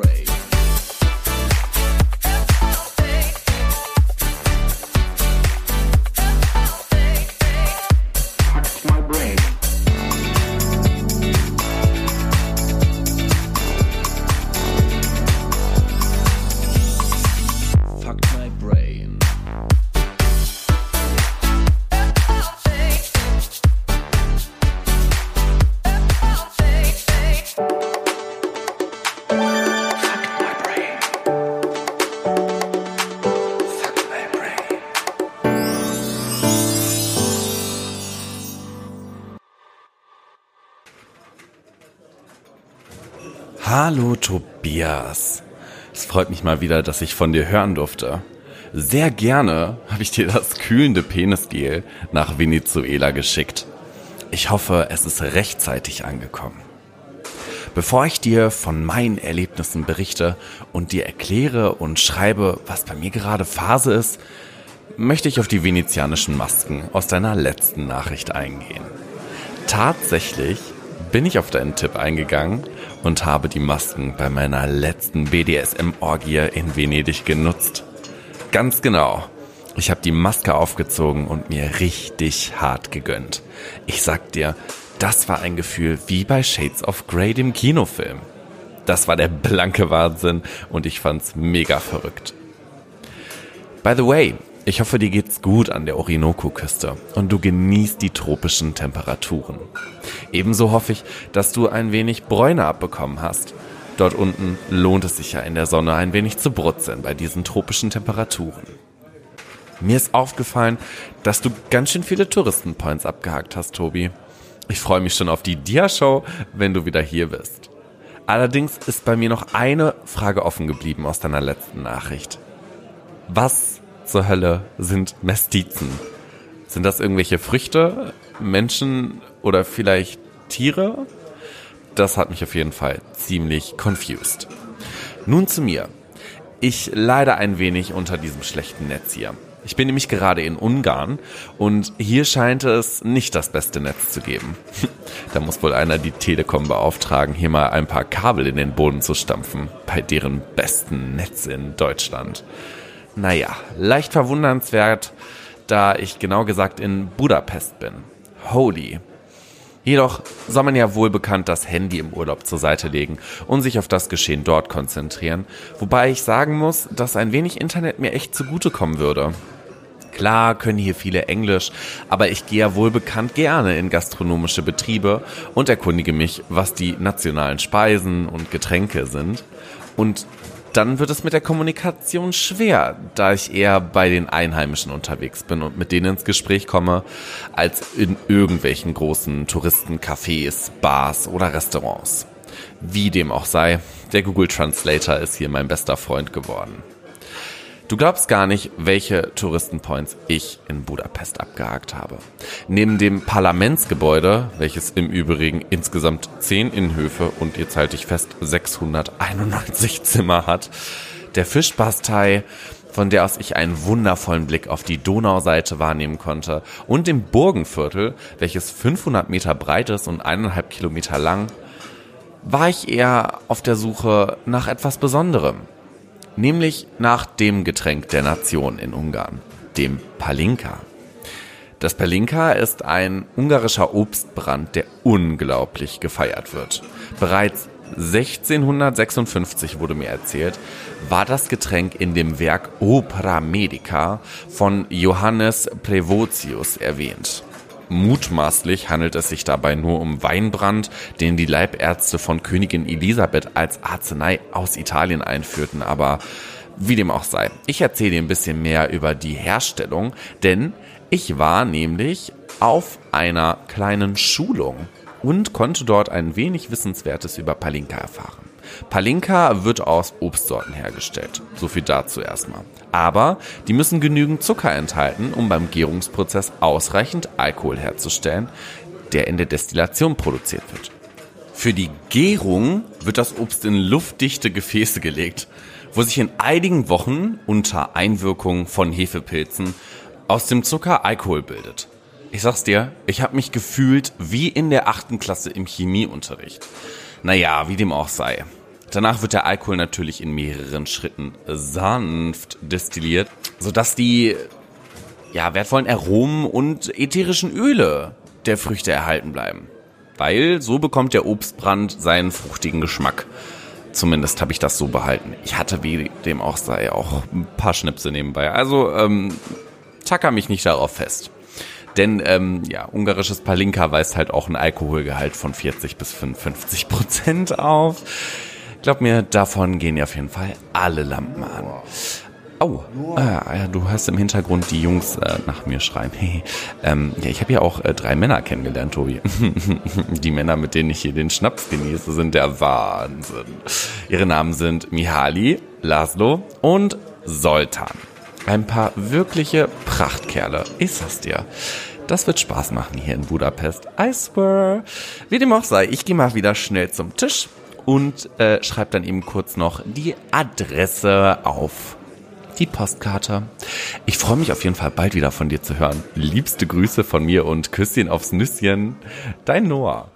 afraid. Hallo Tobias. Es freut mich mal wieder, dass ich von dir hören durfte. Sehr gerne habe ich dir das kühlende Penisgel nach Venezuela geschickt. Ich hoffe, es ist rechtzeitig angekommen. Bevor ich dir von meinen Erlebnissen berichte und dir erkläre und schreibe, was bei mir gerade Phase ist, möchte ich auf die venezianischen Masken aus deiner letzten Nachricht eingehen. Tatsächlich bin ich auf deinen Tipp eingegangen und habe die Masken bei meiner letzten BDSM-Orgie in Venedig genutzt. Ganz genau. Ich habe die Maske aufgezogen und mir richtig hart gegönnt. Ich sag dir, das war ein Gefühl wie bei Shades of Grey dem Kinofilm. Das war der blanke Wahnsinn und ich fand's mega verrückt. By the way, ich hoffe, dir geht's gut an der Orinoco-Küste und du genießt die tropischen Temperaturen. Ebenso hoffe ich, dass du ein wenig Bräune abbekommen hast. Dort unten lohnt es sich ja in der Sonne ein wenig zu brutzeln bei diesen tropischen Temperaturen. Mir ist aufgefallen, dass du ganz schön viele Touristenpoints abgehakt hast, Tobi. Ich freue mich schon auf die Dia-Show, wenn du wieder hier bist. Allerdings ist bei mir noch eine Frage offen geblieben aus deiner letzten Nachricht. Was zur Hölle sind Mestizen? Sind das irgendwelche Früchte, Menschen oder vielleicht Tiere? Das hat mich auf jeden Fall ziemlich confused. Nun zu mir. Ich leide ein wenig unter diesem schlechten Netz hier. Ich bin nämlich gerade in Ungarn und hier scheint es nicht das beste Netz zu geben. Da muss wohl einer die Telekom beauftragen, hier mal ein paar Kabel in den Boden zu stampfen, bei deren besten Netz in Deutschland. Naja, leicht verwundernswert, da ich genau gesagt in Budapest bin. Holy. Jedoch soll man ja wohl bekannt das Handy im Urlaub zur Seite legen und sich auf das Geschehen dort konzentrieren, wobei ich sagen muss, dass ein wenig Internet mir echt zugutekommen würde. Klar können hier viele Englisch, aber ich gehe ja wohl bekannt gerne in gastronomische Betriebe und erkundige mich, was die nationalen Speisen und Getränke sind. Und dann wird es mit der Kommunikation schwer, da ich eher bei den Einheimischen unterwegs bin und mit denen ins Gespräch komme, als in irgendwelchen großen Touristencafés, Bars oder Restaurants. Wie dem auch sei, der Google Translator ist hier mein bester Freund geworden. Du glaubst gar nicht, welche Touristenpoints ich in Budapest abgehakt habe. Neben dem Parlamentsgebäude, welches im Übrigen insgesamt 10 Innenhöfe und jetzt halte ich fest 691 Zimmer hat, der Fischbastei, von der aus ich einen wundervollen Blick auf die Donauseite wahrnehmen konnte, und dem Burgenviertel, welches 500 Meter breit ist und eineinhalb Kilometer lang, war ich eher auf der Suche nach etwas Besonderem nämlich nach dem Getränk der Nation in Ungarn, dem Palinka. Das Palinka ist ein ungarischer Obstbrand, der unglaublich gefeiert wird. Bereits 1656 wurde mir erzählt, war das Getränk in dem Werk Opera Medica von Johannes Prevotius erwähnt. Mutmaßlich handelt es sich dabei nur um Weinbrand, den die Leibärzte von Königin Elisabeth als Arznei aus Italien einführten, aber wie dem auch sei. Ich erzähle dir ein bisschen mehr über die Herstellung, denn ich war nämlich auf einer kleinen Schulung und konnte dort ein wenig Wissenswertes über Palinka erfahren. Palinka wird aus Obstsorten hergestellt. So viel dazu erstmal. Aber die müssen genügend Zucker enthalten, um beim Gärungsprozess ausreichend Alkohol herzustellen, der in der Destillation produziert wird. Für die Gärung wird das Obst in luftdichte Gefäße gelegt, wo sich in einigen Wochen unter Einwirkung von Hefepilzen aus dem Zucker Alkohol bildet. Ich sag's dir, ich habe mich gefühlt wie in der achten Klasse im Chemieunterricht. Naja, wie dem auch sei. Danach wird der Alkohol natürlich in mehreren Schritten sanft destilliert, sodass die ja, wertvollen Aromen und ätherischen Öle der Früchte erhalten bleiben. Weil so bekommt der Obstbrand seinen fruchtigen Geschmack. Zumindest habe ich das so behalten. Ich hatte wie dem auch sei auch ein paar Schnipse nebenbei. Also ähm, tacker mich nicht darauf fest. Denn ähm, ja, ungarisches Palinka weist halt auch einen Alkoholgehalt von 40 bis 55 Prozent auf. Glaub mir, davon gehen ja auf jeden Fall alle Lampen an. Oh, ah, ja, du hörst im Hintergrund die Jungs äh, nach mir schreien. Hey, ähm, ja, ich habe ja auch äh, drei Männer kennengelernt, Tobi. die Männer, mit denen ich hier den Schnaps genieße, sind der Wahnsinn. Ihre Namen sind Mihali, Laszlo und Soltan. Ein paar wirkliche Prachtkerle. Ich sag's dir. Das wird Spaß machen hier in Budapest. I swear. Wie dem auch sei, ich gehe mal wieder schnell zum Tisch und äh, schreibe dann eben kurz noch die Adresse auf die Postkarte. Ich freue mich auf jeden Fall bald wieder von dir zu hören. Liebste Grüße von mir und Küsschen aufs Nüsschen. Dein Noah.